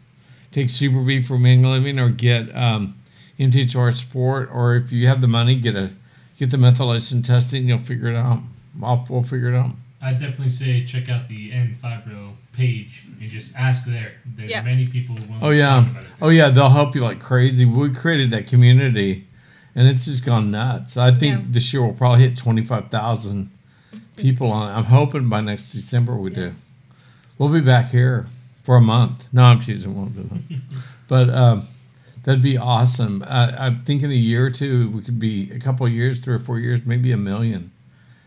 Take Super B for Young Living or get um, MTHFR Support, or if you have the money, get a get the methylation testing. You'll figure it out. I'll, we'll figure it out. I'd definitely say check out the End Fibro page and just ask there. There's Yeah. many people Oh yeah, talk about it. oh yeah, they'll help you like crazy. We created that community, and it's just gone nuts. I think Yeah. this year we'll probably hit twenty five thousand people on. it. I'm hoping by next December we do. We'll be back here for a month. No, I'm teasing. Won't do that, but um, that'd be awesome. I, I think in a year or two we could be a couple of years, three or four years, maybe a million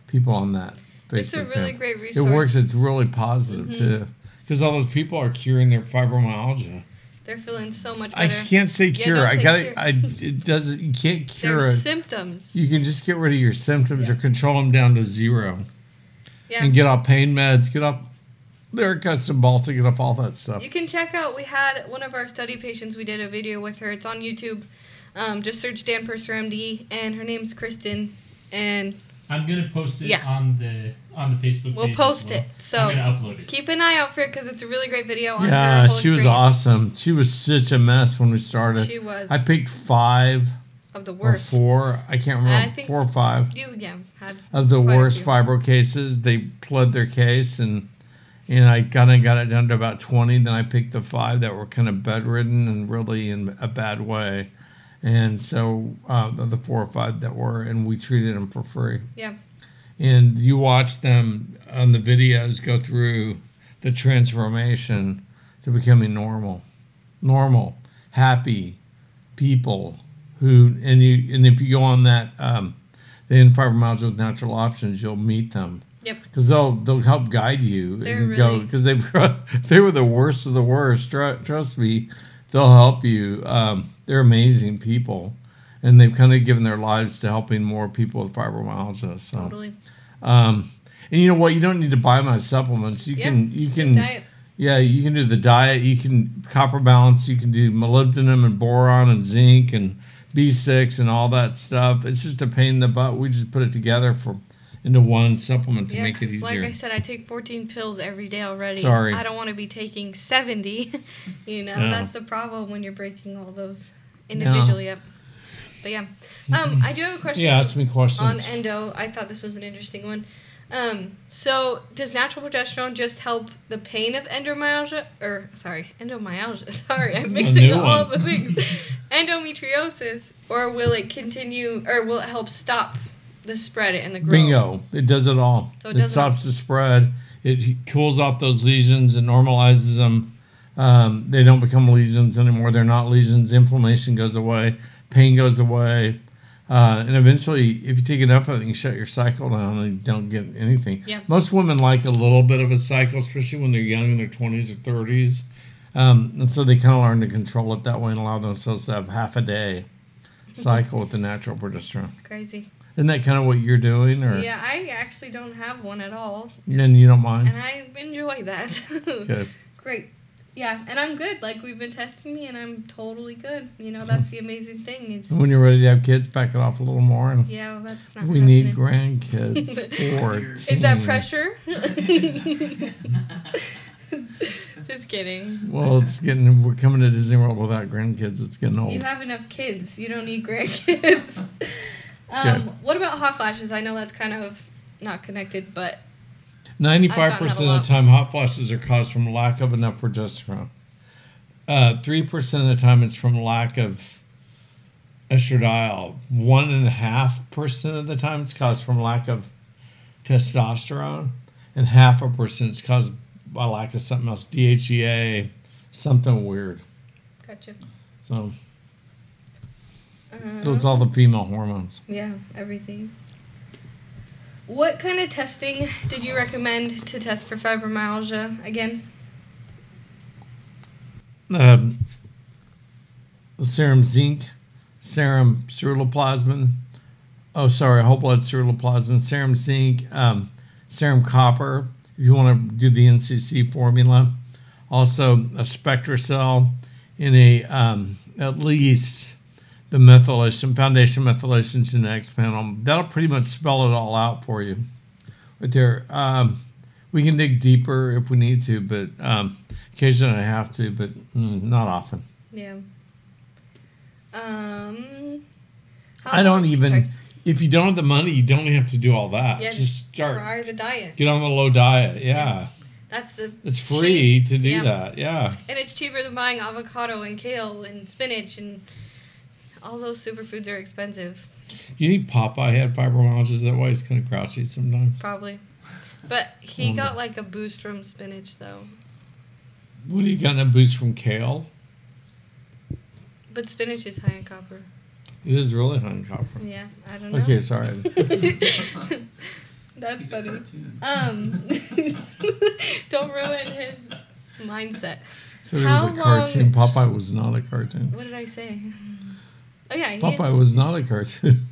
people on that. Facebook It's a really great resource. It works. It's really positive mm-hmm. too, because all those people are curing their fibromyalgia. They're feeling so much better. I can't say cure. don't I gotta. I it doesn't. You can't cure Their it. symptoms. You can just get rid of your symptoms or control them down to zero, yeah. and get off pain meds. Get off Lyrica, Cymbalta. Get off all that stuff. You can check out. We had one of our study patients. We did a video with her. It's on YouTube. Um, just search Dan Purser MD, and her name's Kristen. And I'm gonna post it Yeah. on the on the Facebook. We'll page as post well. it. So- I'm gonna upload it. keep an eye out for it because it's a really great video on Yeah, whole she was awesome. She was such a mess when we started. She was. I picked five of the or worst. four. I can't remember. I think- four or five. You yeah had of the Quite a worst few. fibro cases. They pled their case, and and I kind of got it down to about twenty. Then I picked the five that were kind of bedridden and really in a bad way, and so uh, the, the four or five that were, and we treated them for free. Yeah. And you watch them on the videos go through the transformation to becoming normal, normal, happy people who, and you, and if you go on that, um, the end fibromyalgia with natural options, you'll meet them. Yep. Because they'll they'll help guide you They're and go really- because they they were the worst of the worst. Tru- Trust me, they'll help you. Um, they're amazing people, and they've kind of given their lives to helping more people with fibromyalgia. So, Totally. um, and you know what? You don't need to buy my supplements. You Yeah. can you just can diet. yeah you can do the diet. You can copper balance. You can do molybdenum and boron and zinc and B6 and all that stuff. It's just a pain in the butt. We just put it together for into one supplement to Yeah, make it easier. like I said, I take 14 pills every day already. Sorry. I don't want to be taking 70. you know, No. that's the problem when you're breaking all those individually up. But yeah. Um, I do have a question yeah, ask me questions. on endo. I thought this was an interesting one. Um, so does natural progesterone just help the pain of endomyalgia or sorry, endomyalgia. Sorry, I'm mixing all one. the things. Endometriosis or will it continue or will it help stop the spread and the growth? Bingo! It does it all. So it it stops the spread. It cools off those lesions and normalizes them. Um, they don't become lesions anymore. They're not lesions. Inflammation goes away. Pain goes away. Uh, and eventually, if you take enough of it, you can shut your cycle down and you don't get anything. Yeah. Most women like a little bit of a cycle, especially when they're young in their 20s or 30s. Um, and so they kind of learn to control it that way and allow themselves to have half a day cycle with the natural progesterone. Crazy. Isn't that kind of what you're doing, or Yeah, I actually don't have one at all, and you don't mind? and I enjoy that. Good. Great. Yeah, and I'm good. Like we've been testing me, and I'm totally good. You know, that's the amazing thing. Is when you're ready to have kids, back it off a little more, and yeah, well, that's not. we need grandkids. Fourteen. Is that pressure? Just kidding. Well, it's getting. We're coming to Disney World without grandkids. It's getting old. You have enough kids. You don't need grandkids. Um, Okay. What about hot flashes? I know that's kind of not connected, but 95% of the time, hot flashes are caused from lack of enough progesterone. Uh, Three percent of the time, it's from lack of estradiol. One and a half percent of the time, it's caused from lack of testosterone, and half a percent is caused by lack of something else, DHEA, something weird. gotcha. So, Uh, so it's all the female hormones. yeah, everything. What kind of testing did you recommend to test for fibromyalgia again? um, serum zinc, serum ceruloplasmin. Oh, sorry, whole blood ceruloplasmin, serum zinc, um, serum copper. If you want to do the NCC formula, also a SpectraCell in a um, at least the methylation foundation methylation genetics panel. That'll pretty much spell it all out for you. Right there. Um, we can dig deeper if we need to, but um, occasionally I have to, but mm, not often. Yeah. Um. I don't even. sorry. If you don't have the money, you don't have to do all that. Yeah, just start. Try the diet. Get on the low diet. Yeah, That's the. it's free to do Yeah. that. Yeah. And it's cheaper than buying avocado and kale and spinach and all those superfoods are expensive, You think Popeye had fibromyalgia? Is that why he's kind of grouchy sometimes? probably. But he Wonder. got like a boost from spinach though. What do you got in a boost from kale? But spinach is high in copper. It is really high in copper. Yeah, I don't know. Okay, sorry. That's He's funny. Um, don't ruin his mindset. So there was a cartoon. long- Popeye was not a cartoon. What did I say? Oh yeah, he, Popeye was not a cartoon.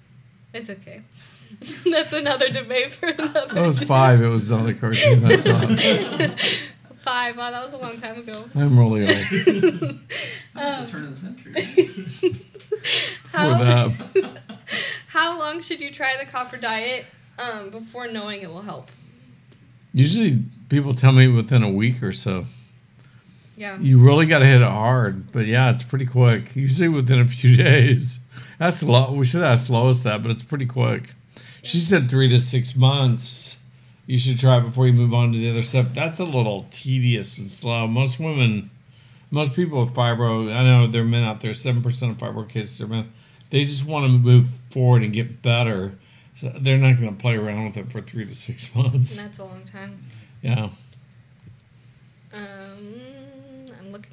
it's okay. That's another debate for another. I was five. It was not a cartoon. That's not. Five. Wow, that was a long time ago. I'm really old That was the turn of the century. for How, that. how long should you try the copper diet um, before knowing it will help? Usually, people tell me within a week or so. Yeah. You really got to hit it hard, but yeah, it's pretty quick. Usually within a few days. That's low. We should ask Lois that, but it's pretty quick. She said three to six months. You should try before you move on to the other stuff. That's a little tedious and slow. Most women, most people with fibro, I know there are men out there. Seven percent of fibro cases are men. They just want to move forward and get better. So they're not going to play around with it for three to six months. That's a long time. Yeah. Um,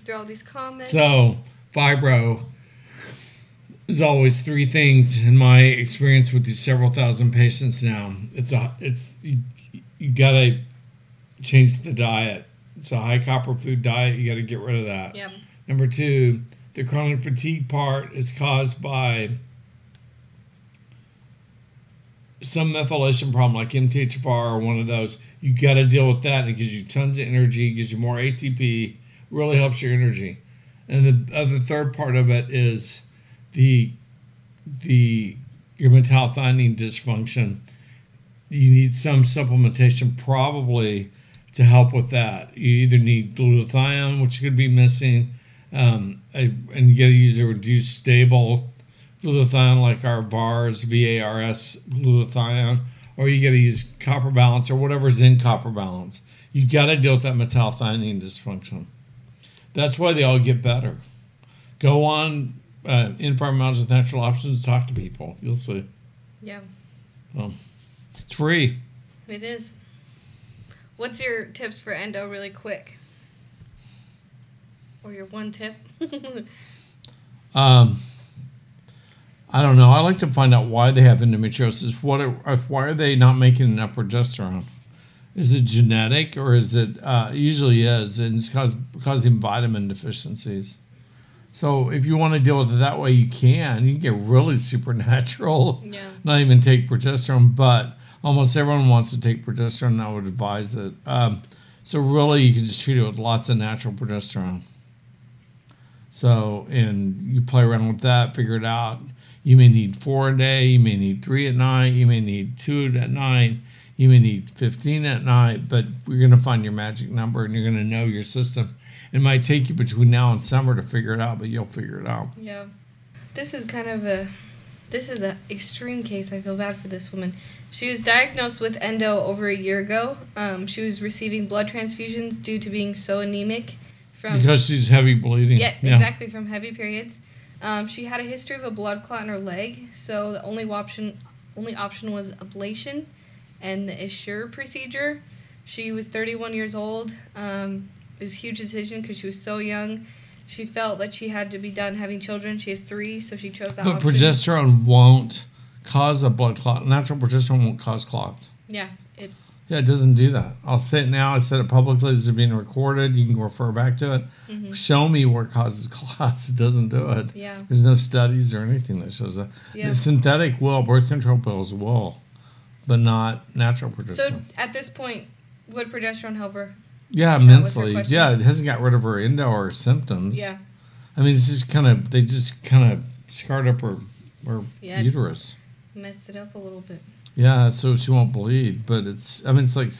through all these comments. So, fibro is always three things in my experience with these several thousand patients now. It's a it's you, you got to change the diet. It's a high copper food diet. You got to get rid of that. yeah. Number two, the chronic fatigue part is caused by some methylation problem like MTHFR or one of those. You got to deal with that. And it gives you tons of energy, gives you more ATP, really helps your energy. And the other third part of it is the the your metallothionein dysfunction. You need some supplementation probably to help with that. You either need glutathione, which could be missing, um, a- and you got to use a reduced stable glutathione like our VARS, VARS glutathione, or you got to use copper balance or whatever's in copper balance. You got to deal with that metallothionein dysfunction. That's why they all get better. Go on uh, in Fibromyalgia with Natural Options, talk to people. You'll see. Yeah. It's free. It is. What's your tips for endo really quick? or your one tip? Um, I don't know. I like to find out why they have endometriosis. What are, why are they not making enough progesterone? Is it genetic or is it uh, usually is and it's cause, causing vitamin deficiencies? So if you want to deal with it that way, you can. You can get really supernatural, yeah. not even take progesterone, but almost everyone wants to take progesterone. And I would advise it. Um, so really, you can just treat it with lots of natural progesterone. So, and you play around with that, figure it out. You may need four a day, you may need three at night, you may need two at night, you may need 15 at night, but you're going to find your magic number and you're going to know your system. It might take you between now and summer to figure it out, but you'll figure it out. Yeah. This is kind of a this is an extreme case. I feel bad for this woman. She was diagnosed with endo over a year ago. Um, she was receiving blood transfusions due to being so anemic from Because she's heavy bleeding. yeah, exactly from heavy periods. Um, she had a history of a blood clot in her leg, so the only option only option was ablation and the Essure procedure. She was 31 years old. Um, it was a huge decision because she was so young. She felt that she had to be done having children. She has three, so she chose that But option. progesterone won't cause a blood clot. Natural progesterone won't cause clots. yeah, it Yeah, it doesn't do that. I'll say it now. I said it publicly. This is being recorded. You can refer back to it. Mhm. Show me where it causes clots. It doesn't do it. yeah There's no studies or anything that shows that. yeah. The synthetic will, birth control pills will, but not natural progesterone. So at this point, would progesterone help her? yeah, immensely. Yeah, it hasn't got rid of her endo or symptoms. Yeah, I mean, it's just kind of, they just kind of scarred up her, her Yeah, uterus. messed it up a little bit. Yeah, so she won't bleed. But it's, I mean, it's like,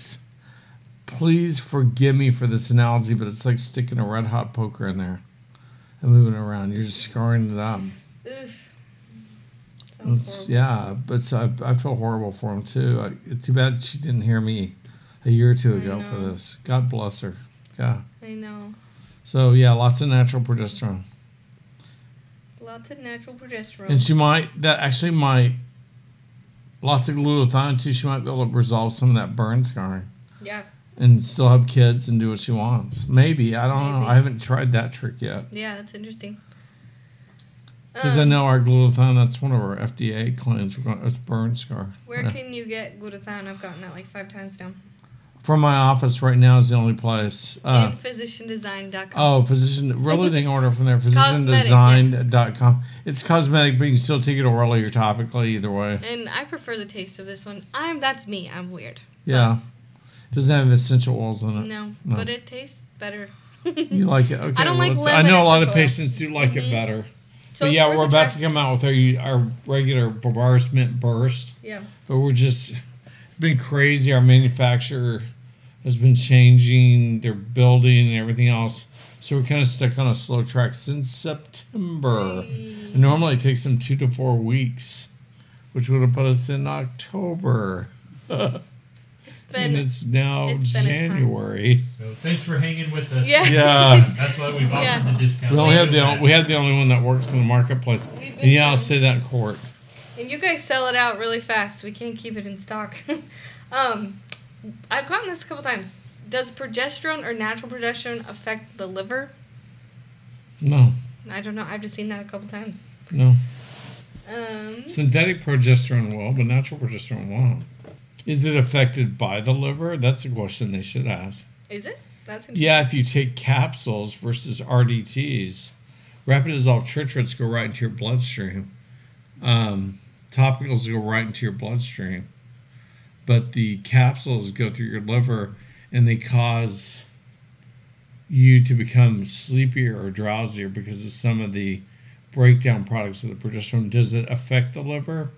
please forgive me for this analogy, but it's like sticking a red hot poker in there and moving it around. You're just scarring it up. Oof. Yeah, but so I, I feel horrible for him too. I, it's too bad she didn't hear me a year or two ago for this. God bless her. Yeah. I know. So yeah, lots of natural progesterone, Lots of natural progesterone. and she might that actually might lots of glutathione too. She might be able to resolve some of that burn scarring yeah, and still have kids and do what she wants. Maybe I don't know. I haven't tried that trick yet yeah, that's interesting. Because I Um, know our glutathione. That's one of our FDA claims. We're going. It's burn scar. Where Yeah. can you get glutathione? I've gotten that like five times now. From my office right now is the only place. Uh, and physiciandesign.com. Oh, physician. Really, they can order from there. Physiciandesign.com. It's cosmetic, but you can still take it orally or topically, either way. And I prefer the taste of this one. I'm that's me. I'm weird. Yeah. Doesn't have essential oils in it. No, No. but it tastes better. You like it? Okay. I don't like well, it's- I know a lot of patients do like it Mhm. better. So but yeah, we're about try. to come out with our our regular Bavars Mint Burst, Yeah. but we're just been crazy. Our manufacturer has been changing their building and everything else, so we're kind of stuck on a slow track since September. And normally it takes them two to four weeks, which would have put us in October. It's and been it's now it's been a time. January. So thanks for hanging with us. Yeah. Yeah. That's why we've offered Yeah. the discount. We only have the we that. had the only one that works in the marketplace. And yeah, I'll say that in court. And you guys sell it out really fast. We can't keep it in stock. um, I've gotten this a couple times. Does progesterone or natural progesterone affect the liver? No, I don't know. I've just seen that a couple times. no. Um, Synthetic progesterone will, but natural progesterone won't. Is it affected by the liver? That's a question they should ask. is it? That's interesting. Yeah, if you take capsules versus RDTs, rapid dissolved triturates go right into your bloodstream. Um, topicals go right into your bloodstream, but the capsules go through your liver and they cause you to become sleepier or drowsier because of some of the breakdown products of the progesterone. Does it affect the liver?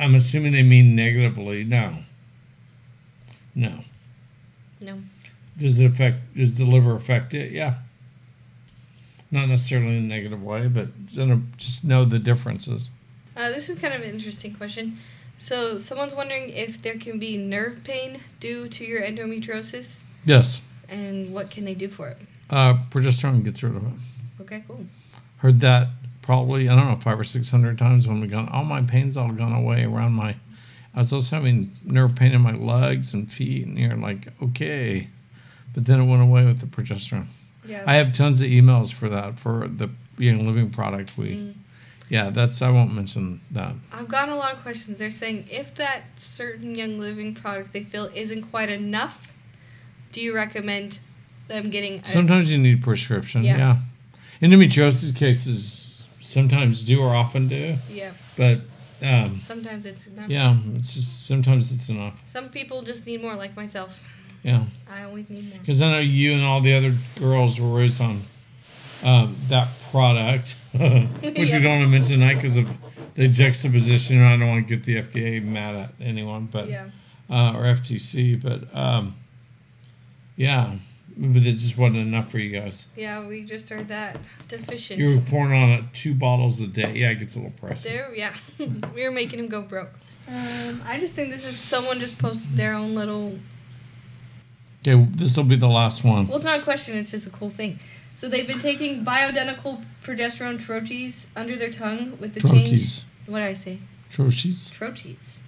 I'm assuming they mean negatively. No. No. No. Does it affect? Does the liver affect it? Yeah. Not necessarily in a negative way, but just know the differences. Uh, this is kind of an interesting question. So, someone's wondering if there can be nerve pain due to your endometriosis, Yes. and what can they do for it? Uh, progesterone gets rid of it. Okay, cool. Heard that probably I don't know five or six hundred times when we gone. All my pain's all gone away around my. I was also having nerve pain in my legs and feet, and you're like, okay, but then it went away with the progesterone. Yeah. I have tons of emails for that for the Young Living product We, Mm. Yeah, that's I won't mention that. I've gotten a lot of questions. They're saying if that certain Young Living product they feel isn't quite enough, do you recommend them getting? A, Sometimes you need prescription. Yeah. Yeah. Endometriosis cases sometimes do or often do, yeah. but um, Sometimes it's enough. yeah, it's just sometimes it's enough. Some people just need more, like myself. Yeah. I always need more. Because I know you and all the other girls were raised on um, that product, which Yeah. we don't want to mention tonight because of the juxtaposition. I don't want to get the FDA mad at anyone, but Yeah. uh, or FTC, but um, yeah, but it just wasn't enough for you guys. Yeah, we just are that deficient. You were pouring on it two bottles a day. Yeah, it gets a little pricey. There, yeah, we were making him go broke. Um, I just think this is someone just posted their own little. Okay, this will be the last one. Well, it's not a question; it's just a cool thing. So they've been taking bioidentical progesterone troches under their tongue with the change. What did I say? Troches. Troches.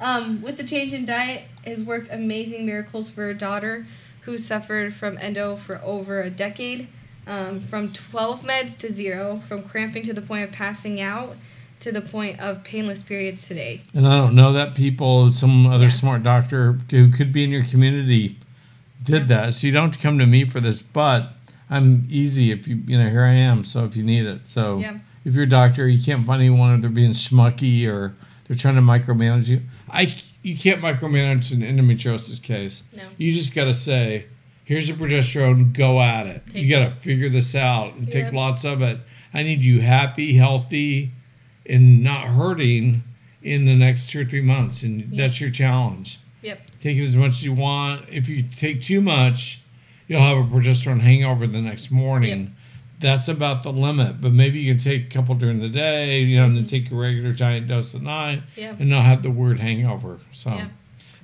Um, with the change in diet, has worked amazing miracles for her daughter, who suffered from endo for over a decade, um, from 12 meds to zero, from cramping to the point of passing out, to the point of painless periods today. And I don't know that people, some other Yeah. smart doctor who could be in your community did that. So you don't have to come to me for this, but I'm easy if you, you know, here I am. So if you need it. So Yeah. if you're a doctor, you can't find anyone or they're being schmucky or they're trying to micromanage you. I, you can't micromanage an endometriosis case. No. You just got to say, here's a progesterone, go at it. Take you got to figure this out and take lots of it. I need you happy, healthy, and not hurting in the next two or three months. And that's your challenge. Yep. Take it as much as you want. If you take too much, you'll have a progesterone hangover the next morning. That's about the limit. But maybe you can take a couple during the day, you know, and then mm-hmm. take your regular giant dose at night Yeah. and not have the weird hangover. So, Yeah.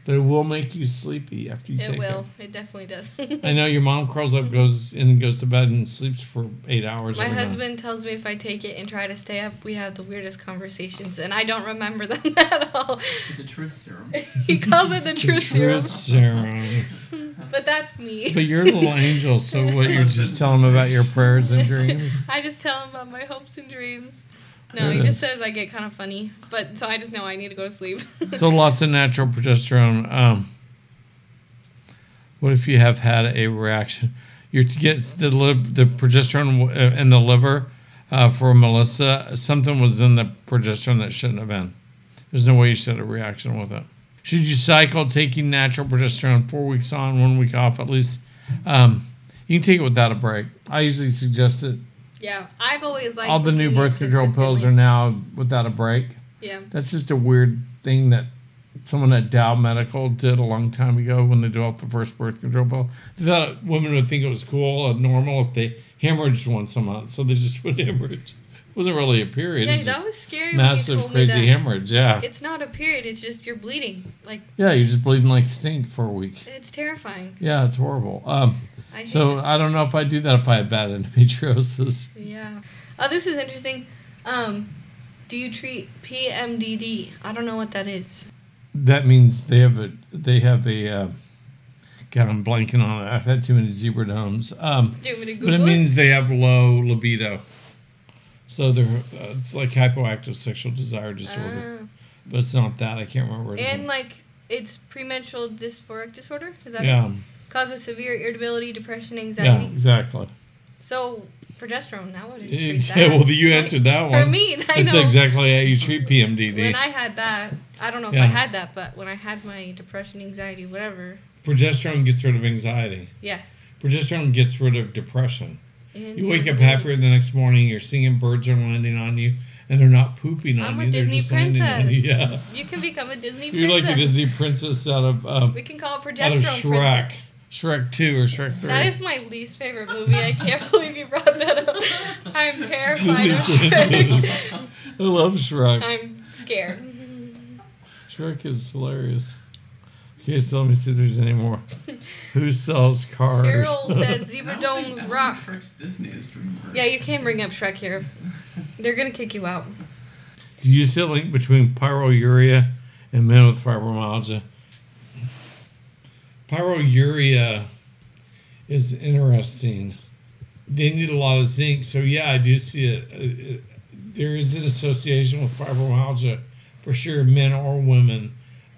but it will make you sleepy after you take It take will. It definitely does. I know your mom curls up, mm-hmm. goes in, and goes to bed, and sleeps for eight hours. My every night. husband tells me if I take it and try to stay up, we have the weirdest conversations, and I don't remember them at all. It's a truth serum. he calls it the The truth serum, truth serum. but that's me. But you're a little angel, so what? You're just telling him about your prayers and dreams. I just tell him about my hopes and dreams. No, he just says I get kind of funny, but so I just know I need to go to sleep. So lots of natural progesterone. Um, what if you have had a reaction? You get the liv- the progesterone uh, in the liver uh, for Melissa. Something was in the progesterone that shouldn't have been. There's no way you should have a reaction with it. Should you cycle taking natural progesterone four weeks on, one week off at least? Um, you can take it without a break. I usually suggest it. yeah, I've always liked All the new birth control pills are now without a break. Yeah, That's just a weird thing that someone at Dow Medical did a long time ago when they developed the first birth control pill. They thought women would think it was cool and normal if they hemorrhaged once a month, so they just would hemorrhage. Wasn't really a period. yeah, that was scary. massive, when you told crazy hemorrhage. Yeah, It's not a period; it's just you're bleeding. Like yeah, you're just bleeding like stink for a week. it's terrifying. Yeah, it's horrible. Um, I so that. I don't know if I'd do that if I had bad endometriosis. Yeah. Oh, this is interesting. Um, do you treat PMDD? I don't know what that is. That means they have a they have a. Uh, God, I'm blanking on it. I've had too many zebra domes. Um, Do you want me to But it means they have low libido. So they're uh, it's like hypoactive sexual desire disorder, Ah. but it's not that. I can't remember. What it And is. like it's premenstrual dysphoric disorder. Is that yeah, it? Causes severe irritability, depression, anxiety. yeah, exactly. So progesterone, that would treat Yeah, that. well, you answered that one. For me, I That's know. exactly how you treat PMDD. When I had that, I don't know if Yeah. I had that, but when I had my depression, anxiety, whatever, Progesterone gets rid of anxiety. yes. Progesterone gets rid of depression. And You wake up happier the next morning. You're seeing birds are landing on you, and they're not pooping on you. I'm you. a they're Disney just you. princess. Yeah, You can become a Disney princess. you're princess. like a Disney princess out of um, We can call it progesterone Shrek. princess. Shrek two or Shrek three. That is my least favorite movie. I can't believe you brought that up. I'm terrified of Shrek. I love Shrek. I'm scared. Shrek is hilarious. Okay, so let me see if there's any more. Who sells cars? Cheryl says zebra domes I don't think rock. Shrek's Disney is DreamWorks. Yeah, you can't bring up Shrek here. They're gonna kick you out. Do you see a link between pyroluria and men with fibromyalgia? Pyroluria is interesting. they need a lot of zinc. So yeah, I do see it. Uh, it- There is an association with fibromyalgia for sure, men or women.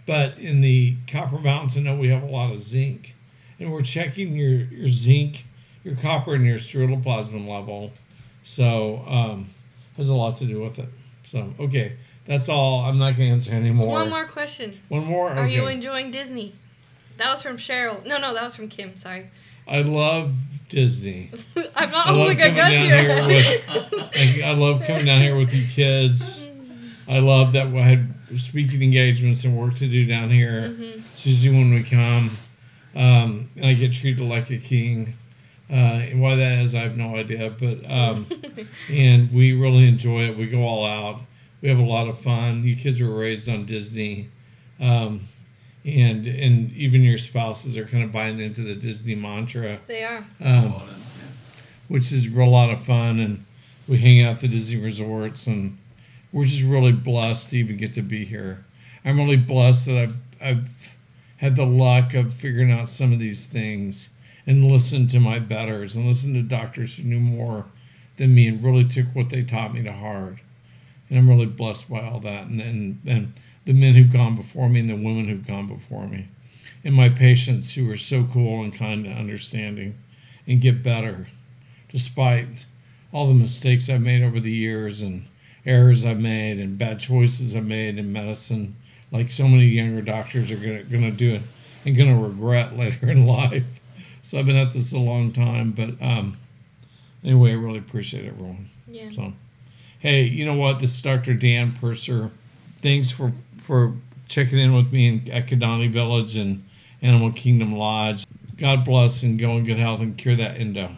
But in the Copper Mountains, I know we have a lot of zinc, and we're checking your your zinc, your copper, and your ceruloplasmin level. So um, has a lot to do with it. So okay, that's all. I'm not going to answer anymore. One more question. One more. Are you enjoying Disney? That was from Cheryl. No, no, that was from Kim. Sorry. I love Disney. I'm not I holding a gun here. here with. like, I love coming down here with you kids. I love that we had speaking engagements and work to do down here. Mm-hmm. It's usually when we come, um, and I get treated like a king. Uh, and why that is, I have no idea. But um, and we really enjoy it. We go all out. We have a lot of fun. You kids were raised on Disney, um, and and even your spouses are kind of buying into the Disney mantra they are. um, All of them, yeah. which is a lot of fun. And we hang out at the Disney resorts, and we're just really blessed to even get to be here. I'm really blessed that I've, I've had the luck of figuring out some of these things and listened to my betters and listened to doctors who knew more than me and really took what they taught me to heart. And I'm really blessed by all that. And, and, and the men who've gone before me and the women who've gone before me. And my patients who are so cool and kind and understanding and get better despite all the mistakes I've made over the years and errors I've made and bad choices I've made in medicine, like so many younger doctors are gonna gonna do it and gonna regret later in life. So I've been at this a long time, but um, anyway, I really appreciate everyone. Yeah. So, hey, you know what? This is Dr. Dan Purser. Thanks for for checking in with me in, at Kidani Village and Animal Kingdom Lodge. God bless and go in good health and cure that endo.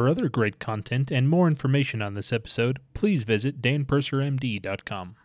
For other great content and more information on this episode, please visit danpursermd.com.